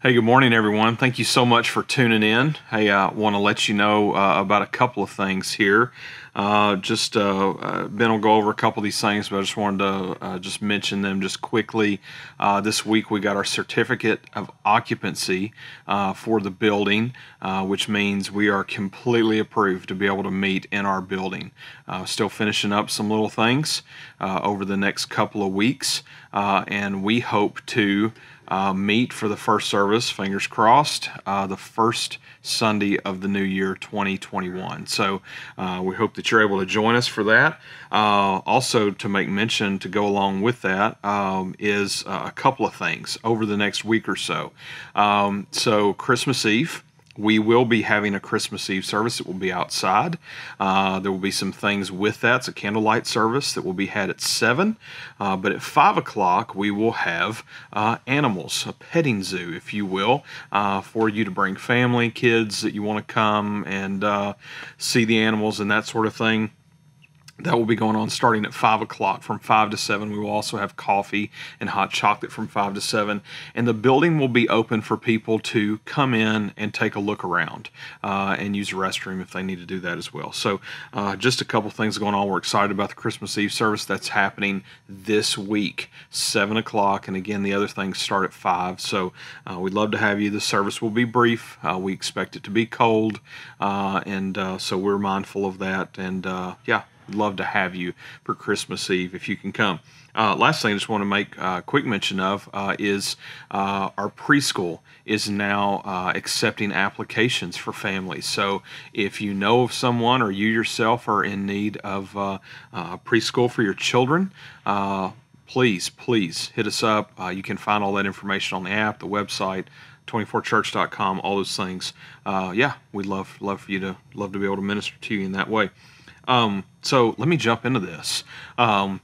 Hey, good morning, everyone. Thank you so much for tuning in. Hey, I want to let you know uh, about a couple of things here. Uh, just uh, uh, Ben will go over a couple of these things, but I just wanted to uh, just mention them just quickly. Uh, this week we got our certificate of occupancy for the building, which means we are completely approved to be able to meet in our building. Still finishing up some little things over the next couple of weeks, and we hope to uh, meet for the first service, fingers crossed, uh, the first Sunday of the new year 2021. So uh, we hope that you're able to join us for that. Uh, also, to make mention to go along with that um, is uh, a couple of things over the next week or so. Um, so, Christmas Eve we will be having a Christmas Eve service. It will be outside. Uh, there will be some things with that. It's a candlelight service that will be had at 7. Uh, but at 5 o'clock, we will have uh, animals, a petting zoo, if you will, uh, for you to bring family, kids that you want to come and uh, see the animals and that sort of thing that will be going on starting at 5 o'clock. From 5 to 7 we will also have coffee and hot chocolate from 5 to 7 and the building will be open for people to come in and take a look around uh, and use the restroom if they need to do that as well. So uh, just a couple things going on. We're excited about the christmas eve service. That's happening this week 7 o'clock. And again the other things start at 5 so uh, we'd love to have you. The service will be brief. Uh, we expect it to be cold. Uh, and uh, so we're mindful of that. And yeah love to have you for Christmas Eve if you can come. Uh, last thing I just want to make a uh, quick mention of uh, is uh, our preschool is now uh, accepting applications for families. So if you know of someone or you yourself are in need of uh, preschool for your children, please, please hit us up. you can find all that information on the app, the website, 24church.com, all those things. yeah, we'd love love for you to love to be able to minister to you in that way. Um, so let me jump into this. Um,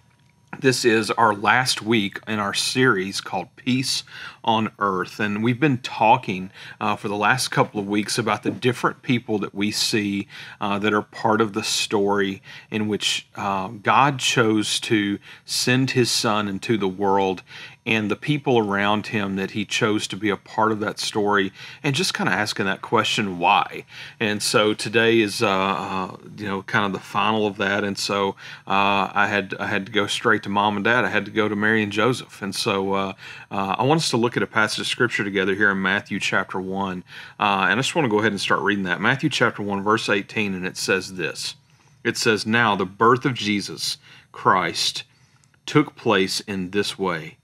this is our last week in our series called Peace on Earth. And we've been talking uh, for the last couple of weeks about the different people that we see uh, that are part of the story in which uh, God chose to send his son into the world and the people around him that he chose to be a part of that story, and just kind of asking that question, why? And so today is, uh, uh, you know, kind of the final of that. And so uh, I had I had to go straight to mom and dad. I had to go to Mary and Joseph. And so uh, uh, I want us to look at a passage of scripture together here in Matthew chapter one, uh, and I just want to go ahead and start reading that. Matthew chapter one, verse eighteen, and it says this. It says, "Now the birth of Jesus Christ took place in this way."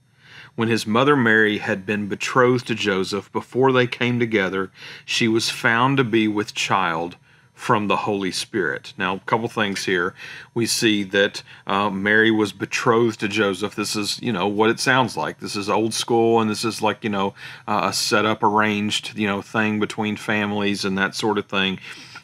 When his mother Mary had been betrothed to Joseph, before they came together, she was found to be with child from the Holy Spirit. Now, a couple things here. We see that uh, Mary was betrothed to Joseph. This is, you know, what it sounds like. This is old school, and this is like, you know, uh, a set up, arranged, you know, thing between families and that sort of thing.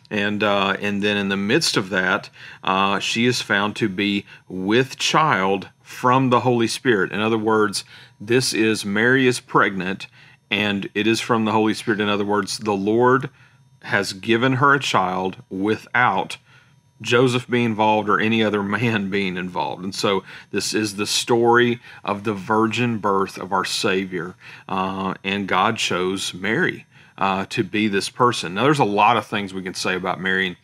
And uh, and then in the midst of that, uh, she is found to be with child from the Holy Spirit. In other words, this is Mary is pregnant and it is from the Holy Spirit. In other words, the Lord has given her a child without Joseph being involved or any other man being involved. And so this is the story of the virgin birth of our Savior. Uh, and God chose Mary uh, to be this person. Now, there's a lot of things we can say about Mary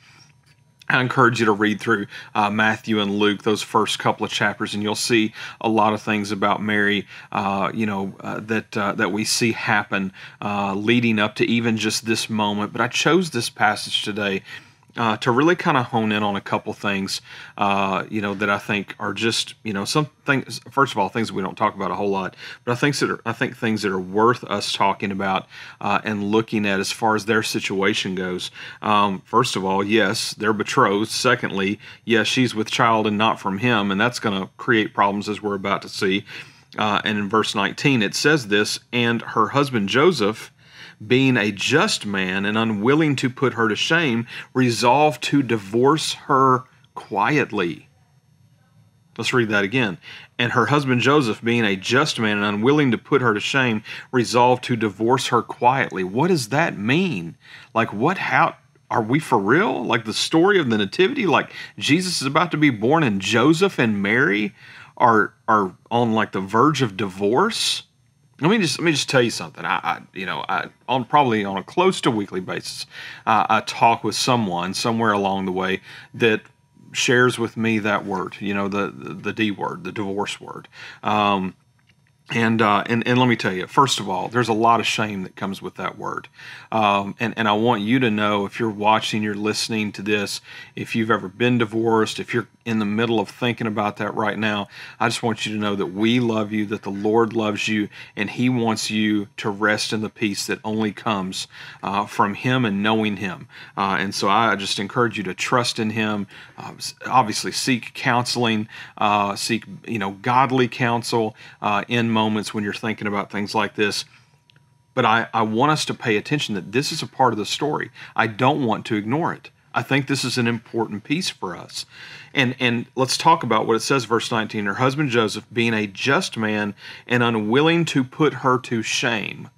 I encourage you to read through uh, Matthew and Luke, those first couple of chapters, and you'll see a lot of things about Mary, uh, you know, uh, that uh, that we see happen uh, leading up to even just this moment. But I chose this passage today uh, to really kind of hone in on a couple things, uh, you know, that I think are just, you know, some things. First of all, things we don't talk about a whole lot, but I think that are, I think things that are worth us talking about uh, and looking at as far as their situation goes. Um, first of all, yes, they're betrothed. Secondly, yes, she's with child and not from him, and that's going to create problems as we're about to see. Uh, and in verse 19, it says this, and her husband Joseph being a just man and unwilling to put her to shame, resolved to divorce her quietly. Let's read that again. And her husband Joseph, being a just man and unwilling to put her to shame, resolved to divorce her quietly. What does that mean? Like, what, how, are we for real? Like the story of the Nativity? Like Jesus is about to be born and Joseph and Mary are, are on like the verge of divorce? Let me just let me just tell you something. I, I you know I on probably on a close to weekly basis, uh, I talk with someone somewhere along the way that shares with me that word. You know the the, the D word, the divorce word. Um, and, uh, and and let me tell you, first of all, there's a lot of shame that comes with that word, um, and and I want you to know if you're watching, you're listening to this, if you've ever been divorced, if you're in the middle of thinking about that right now, I just want you to know that we love you, that the Lord loves you, and He wants you to rest in the peace that only comes uh, from Him and knowing Him. Uh, and so I just encourage you to trust in Him. Uh, obviously, seek counseling, uh, seek you know godly counsel uh, in moments when you're thinking about things like this. But I, I want us to pay attention that this is a part of the story. I don't want to ignore it. I think this is an important piece for us. And and let's talk about what it says verse 19. Her husband Joseph being a just man and unwilling to put her to shame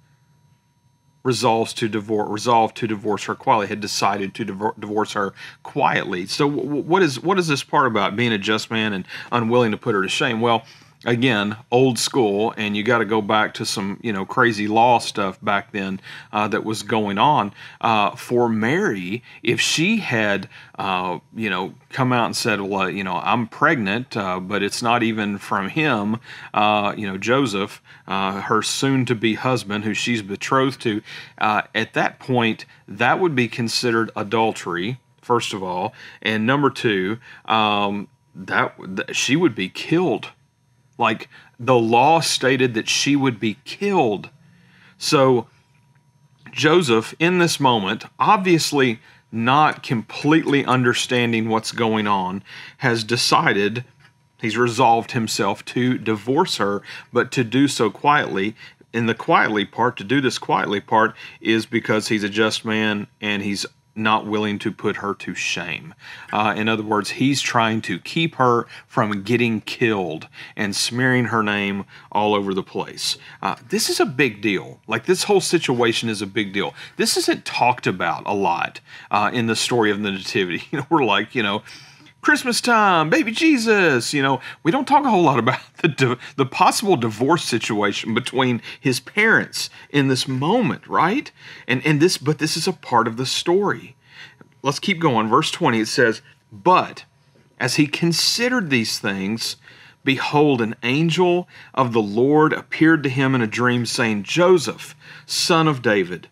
resolves to divorce resolved to divorce her quietly had decided to divorce her quietly. So what is what is this part about being a just man and unwilling to put her to shame? Well, again old school and you got to go back to some you know crazy law stuff back then uh, that was going on. Uh, for mary if she had uh, you know come out and said well you know i'm pregnant uh, but it's not even from him uh, you know joseph uh, her soon to be husband who she's betrothed to at that point that would be considered adultery first of all. And number two um, that she would be killed like the law stated that she would be killed. So Joseph, in this moment, obviously not completely understanding what's going on, has decided, he's resolved himself to divorce her, but to do so quietly. In the quietly part, to do this quietly part, is because he's a just man and he's not willing to put her to shame. Uh, in other words, he's trying to keep her from getting killed and smearing her name all over the place. Uh, this is a big deal. Like, this whole situation is a big deal. This isn't talked about a lot uh, in the story of the Nativity. You know, we're like, you know, Christmas time, baby Jesus. You know, we don't talk a whole lot about the the possible divorce situation between his parents in this moment, right? And and this, but this is a part of the story. Let's keep going. Verse twenty it says, "But as he considered these things." Behold, an angel of the Lord appeared to him in a dream, saying, Joseph, son of David,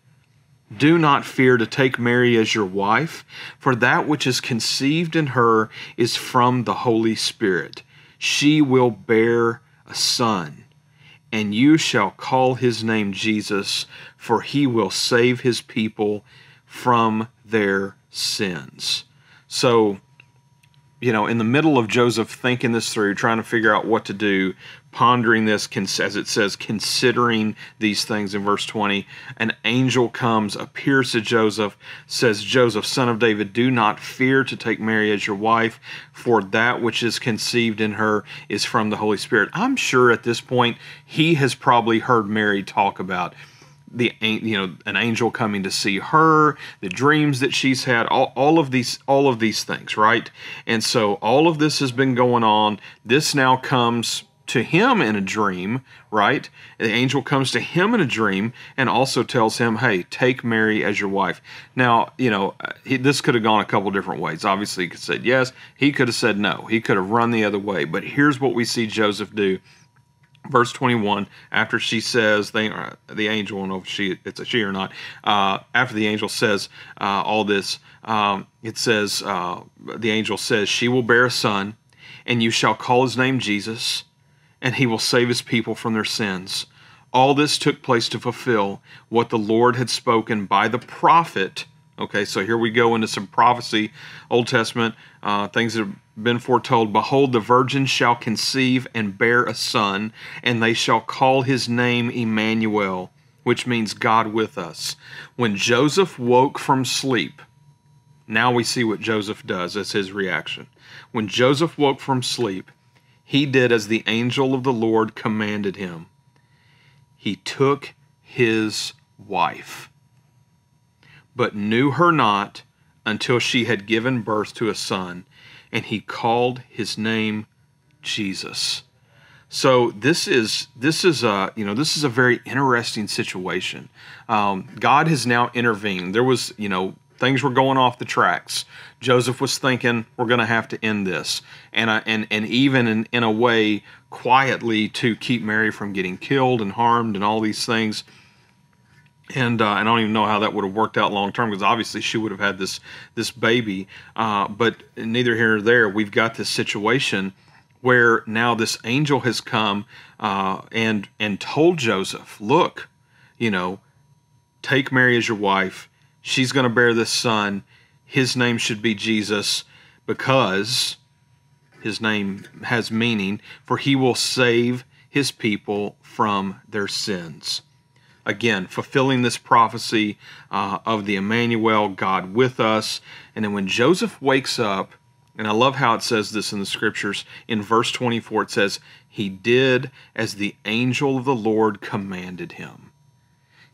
do not fear to take Mary as your wife, for that which is conceived in her is from the Holy Spirit. She will bear a son, and you shall call his name Jesus, for he will save his people from their sins. So, you know, in the middle of Joseph thinking this through, trying to figure out what to do, pondering this, as it says, considering these things in verse 20, an angel comes, appears to Joseph, says, Joseph, son of David, do not fear to take Mary as your wife, for that which is conceived in her is from the Holy Spirit. I'm sure at this point he has probably heard Mary talk about the you know an angel coming to see her the dreams that she's had all, all of these all of these things right? And so all of this has been going on. This now comes to him in a dream, right? The angel comes to him in a dream and also tells him, hey, take Mary as your wife. Now, you know, he, this could have gone a couple different ways. Obviously, he could have said yes, he could have said no, he could have run the other way. But here's what we see Joseph do. Verse 21, after she says, they, uh, the angel, I don't know if she, it's a she or not, uh, after the angel says uh, all this, um, it says, uh, the angel says, She will bear a son, and you shall call his name Jesus and he will save his people from their sins. All this took place to fulfill what the Lord had spoken by the prophet. Okay, so here we go into some prophecy, Old Testament, uh, things that have been foretold. Behold, the virgin shall conceive and bear a son, and they shall call his name Emmanuel, which means God with us. When Joseph woke from sleep, now we see what Joseph does as his reaction. When Joseph woke from sleep, he did as the angel of the Lord commanded him. He took his wife, but knew her not until she had given birth to a son, and he called his name Jesus. So this is this is a you know this is a very interesting situation. Um, God has now intervened. There was you know things were going off the tracks. Joseph was thinking we're going to have to end this, and uh, and and even in, in a way quietly to keep Mary from getting killed and harmed and all these things. And uh, I don't even know how that would have worked out long term because obviously she would have had this this baby. Uh, but neither here nor there. We've got this situation where now this angel has come uh, and and told Joseph, look, you know, take Mary as your wife. She's going to bear this son. His name should be Jesus because his name has meaning, for he will save his people from their sins. Again, fulfilling this prophecy uh, of the Emmanuel, God with us. And then when Joseph wakes up, and I love how it says this in the scriptures. In verse 24, it says, He did as the angel of the Lord commanded him.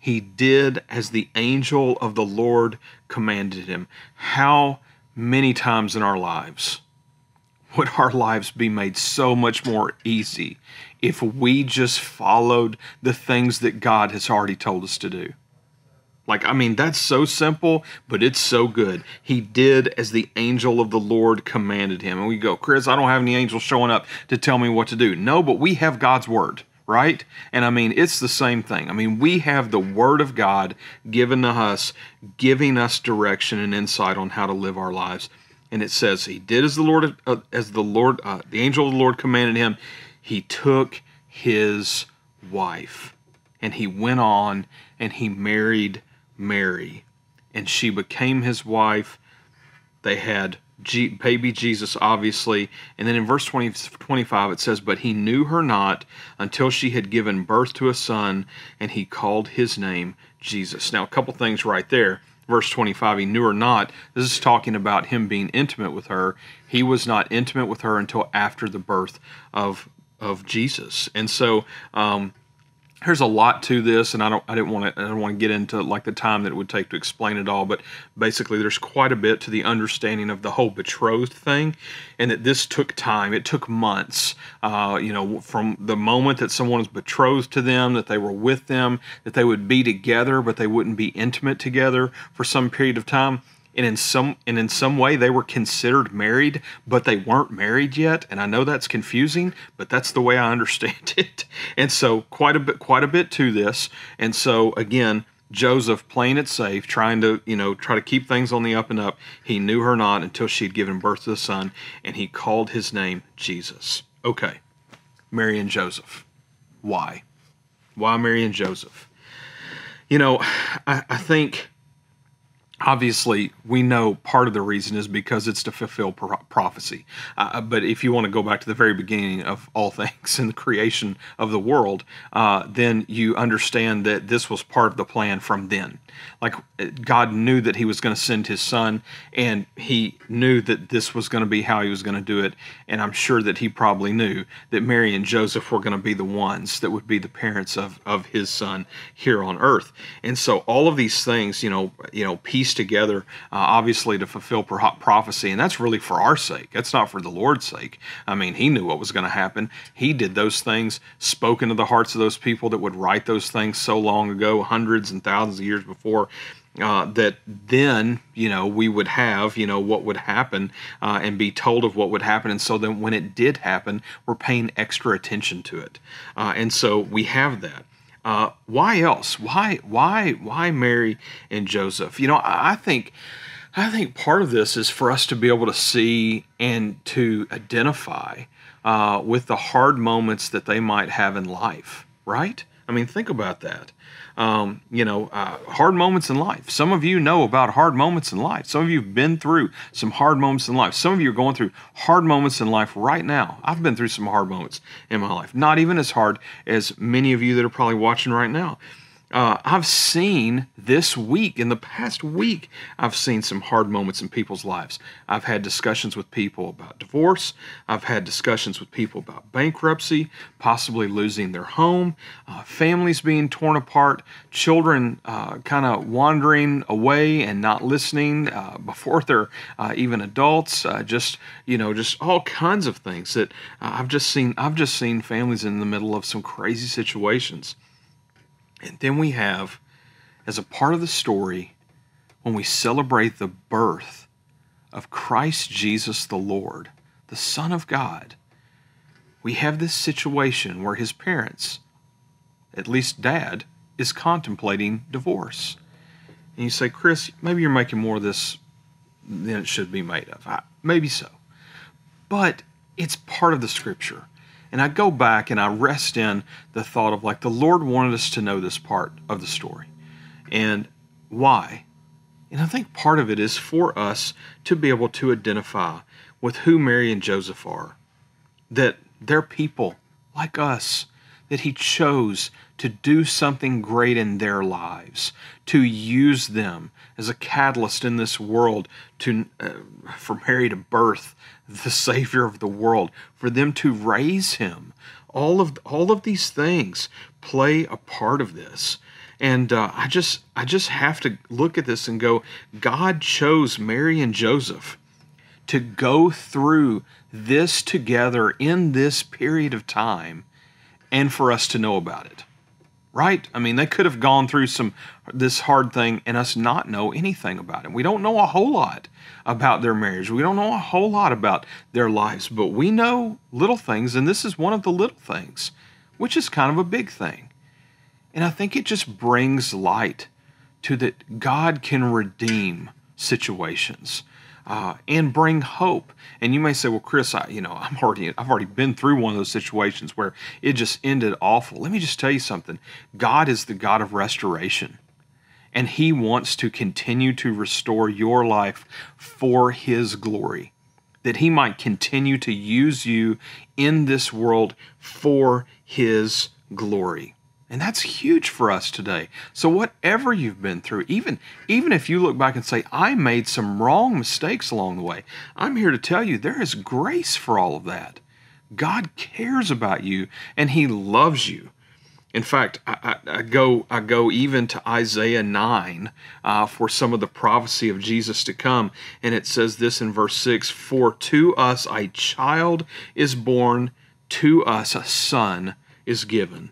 He did as the angel of the Lord commanded him. How many times in our lives would our lives be made so much more easy if we just followed the things that God has already told us to do? Like, I mean, that's so simple, but it's so good. He did as the angel of the Lord commanded him. And we go, Chris, I don't have any angels showing up to tell me what to do. No, but we have God's word, right? And I mean, it's the same thing. I mean, we have the word of God given to us, giving us direction and insight on how to live our lives. And it says, He did as the Lord, uh, as the Lord, uh, the angel of the Lord commanded him. He took his wife and he went on and he married Mary, and she became his wife. They had G- baby Jesus, obviously. And then in verse 20, 25, it says, But he knew her not until she had given birth to a son, and he called his name Jesus. Now, a couple things right there. Verse 25, he knew her not. This is talking about him being intimate with her. He was not intimate with her until after the birth of, of Jesus. And so, um, there's a lot to this and I don't I didn't want to I don't want to get into like the time that it would take to explain it all but basically there's quite a bit to the understanding of the whole betrothed thing and that this took time. It took months uh, you know from the moment that someone was betrothed to them that they were with them that they would be together but they wouldn't be intimate together for some period of time and in some and in some way they were considered married but they weren't married yet. And i know that's confusing but that's the way i understand it. And so quite a bit quite a bit to this. And so again joseph playing it safe trying to you know try to keep things on the up and up he knew her not until she'd given birth to the son and he called his name jesus. Okay. Mary and joseph. Why? Why mary and joseph? You know i, I think obviously we know part of the reason is because it's to fulfill pro- prophecy. Uh, but if you want to go back to the very beginning of all things in the creation of the world uh, then you understand that this was part of the plan from then. Like god knew that he was going to send his son and he knew that this was going to be how he was going to do it and i'm sure that he probably knew that mary and joseph were going to be the ones that would be the parents of, of his son here on earth. And so all of these things you know you know piece together, uh, obviously, to fulfill prophecy. And that's really for our sake. That's not for the Lord's sake. I mean, He knew what was going to happen. He did those things, spoke into the hearts of those people that would write those things so long ago, hundreds and thousands of years before. Uh, that then you know we would have you know what would happen uh, and be told of what would happen and so then when it did happen we're paying extra attention to it uh, and so we have that uh, why else? Why why why Mary and Joseph? You know, I, think I think part of this is for us to be able to see and to identify uh, with the hard moments that they might have in life. Right? I mean, think about that um, you know, uh, hard moments in life. Some of you know about hard moments in life. Some of you have been through some hard moments in life. Some of you are going through hard moments in life right now. I've been through some hard moments in my life, not even as hard as many of you that are probably watching right now. Uh, I've seen this week, in the past week, I've seen some hard moments in people's lives. I've had discussions with people about divorce. I've had discussions with people about bankruptcy, possibly losing their home, uh, families being torn apart, children uh, kind of wandering away and not listening uh, before they're uh, even adults. Uh, just you know, just all kinds of things that I've just seen. I've just seen families in the middle of some crazy situations. And then we have, as a part of the story, when we celebrate the birth of Christ Jesus the Lord, the Son of God, we have this situation where his parents, at least dad, is contemplating divorce. And you say, Chris, maybe you're making more of this than it should be made of. I, maybe so. But it's part of the scripture. And I go back and I rest in the thought of like the Lord wanted us to know this part of the story. And why? And I think part of it is for us to be able to identify with who Mary and Joseph are. That they're people like us, that He chose to do something great in their lives, to use them as a catalyst in this world to uh, for Mary to birth the Savior of the world, for them to raise him. All of all of these things play a part of this. And uh, I just I just have to look at this and go, God chose Mary and Joseph to go through this together in this period of time and for us to know about it right? I mean, they could have gone through some this hard thing and us not know anything about it. We don't know a whole lot about their marriage. We don't know a whole lot about their lives, but we know little things, and this is one of the little things, which is kind of a big thing. And I think it just brings light to that God can redeem situations uh, and bring hope. And you may say, "Well, Chris, I, you know, I'm already, I've already been through one of those situations where it just ended awful." Let me just tell you something: God is the God of restoration, and He wants to continue to restore your life for His glory, that He might continue to use you in this world for His glory. And that's huge for us today. So whatever you've been through, even even if you look back and say I made some wrong mistakes along the way, I'm here to tell you there is grace for all of that. God cares about you and he loves you. In fact, I, I, I go I go even to Isaiah 9 uh, for some of the prophecy of Jesus to come, and it says this in verse 6 For to us a child is born, to us a son is given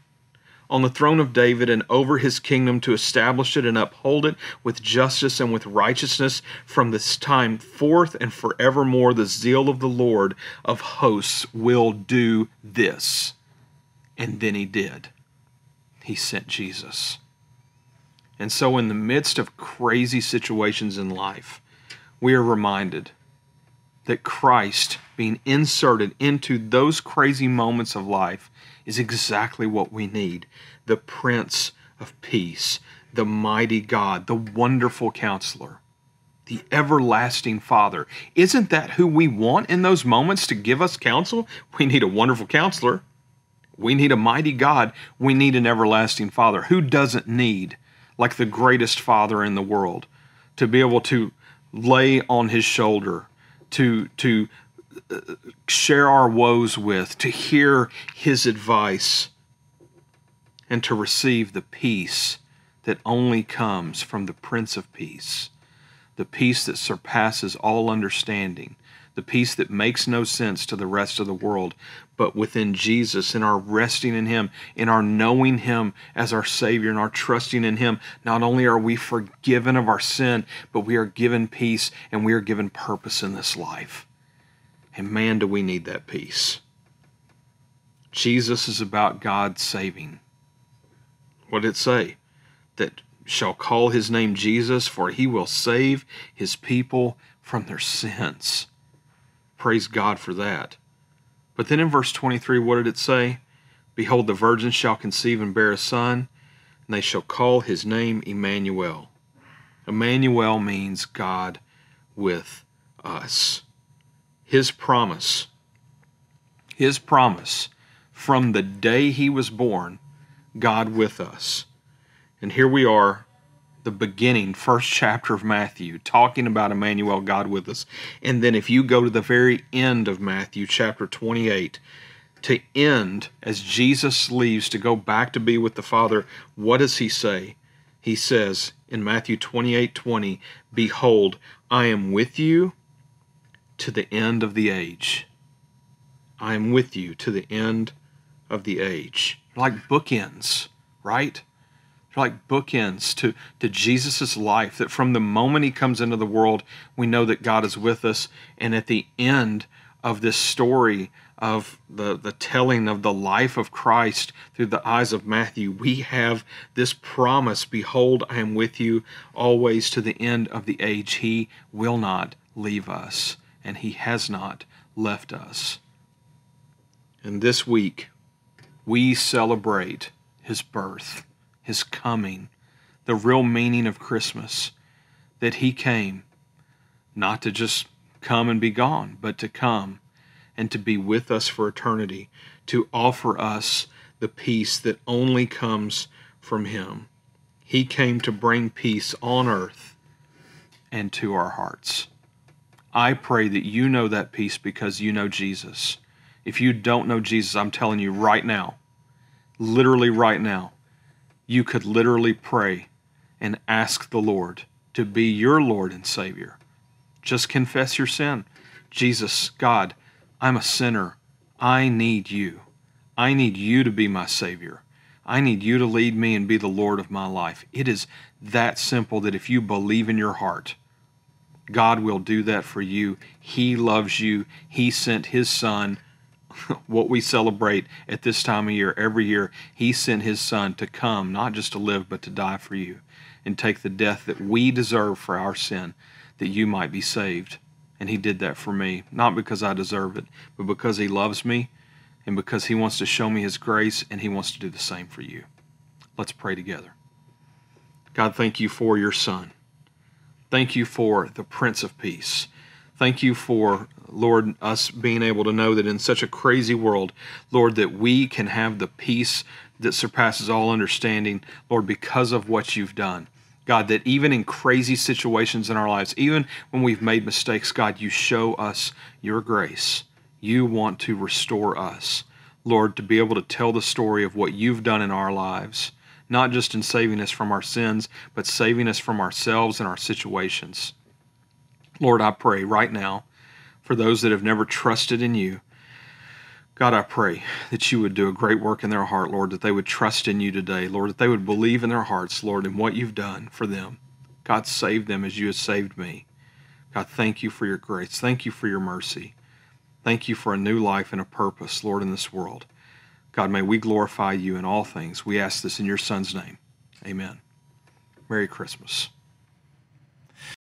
on the throne of David and over his kingdom to establish it and uphold it with justice and with righteousness from this time forth and forevermore. The zeal of the Lord of hosts will do this. And then he did. He sent Jesus. And so, in the midst of crazy situations in life, we are reminded that Christ being inserted into those crazy moments of life is exactly what we need the Prince of Peace, the mighty God, the wonderful counselor, the everlasting Father. Isn't that who we want in those moments to give us counsel? We need a wonderful counselor. We need a mighty God. We need an everlasting Father. Who doesn't need, like the greatest Father in the world, to be able to lay on his shoulder, to, to share our woes with, to hear his advice, and to receive the peace that only comes from the Prince of Peace, the peace that surpasses all understanding, the peace that makes no sense to the rest of the world, but within Jesus, in our resting in Him, in our knowing Him as our Savior, and our trusting in Him, not only are we forgiven of our sin, but we are given peace and we are given purpose in this life. And man, do we need that peace. Jesus is about God saving. What did it say? That shall call his name Jesus, for he will save his people from their sins. Praise God for that. But then in verse 23, what did it say? Behold, the virgin shall conceive and bear a son, and they shall call his name Emmanuel. Emmanuel means God with us. His promise, his promise from the day he was born, God with us. And here we are, the beginning, first chapter of Matthew, talking about Emmanuel, God with us. And then if you go to the very end of Matthew, chapter 28, to end as Jesus leaves to go back to be with the Father, what does he say? He says in Matthew 28 20, Behold, I am with you to the end of the age. I am with you to the end of the age. Like bookends, right? Like bookends to, to Jesus' life, that from the moment he comes into the world, we know that God is with us. And at the end of this story of the, the telling of the life of Christ through the eyes of Matthew, we have this promise Behold, I am with you always to the end of the age. He will not leave us, and He has not left us. And this week, we celebrate His birth, His coming, the real meaning of Christmas, that He came not to just come and be gone, but to come and to be with us for eternity, to offer us the peace that only comes from Him. He came to bring peace on earth and to our hearts. I pray that you know that peace because you know Jesus. If you don't know Jesus, I'm telling you right now, literally right now, you could literally pray and ask the Lord to be your Lord and Savior. Just confess your sin. Jesus, God, I'm a sinner. I need you. I need you to be my Savior. I need you to lead me and be the Lord of my life. It is that simple that if you believe in your heart, God will do that for you. He loves you. He sent His Son, what we celebrate at this time of year, every year. He sent His Son to come, not just to live, but to die for you and take the death that we deserve for our sin, that you might be saved. And He did that for me, not because I deserve it, but because He loves me and because He wants to show me His grace and He wants to do the same for you. Let's pray together. God, thank you for your Son. Thank you for the Prince of Peace. Thank you for, Lord, us being able to know that in such a crazy world, Lord, that we can have the peace that surpasses all understanding, Lord, because of what you've done. God, that even in crazy situations in our lives, even when we've made mistakes, God, you show us your grace. You want to restore us, Lord, to be able to tell the story of what you've done in our lives, not just in saving us from our sins, but saving us from ourselves and our situations. Lord, I pray right now for those that have never trusted in you. God, I pray that you would do a great work in their heart, Lord, that they would trust in you today, Lord, that they would believe in their hearts, Lord, in what you've done for them. God, save them as you have saved me. God, thank you for your grace. Thank you for your mercy. Thank you for a new life and a purpose, Lord, in this world. God, may we glorify you in all things. We ask this in your Son's name. Amen. Merry Christmas.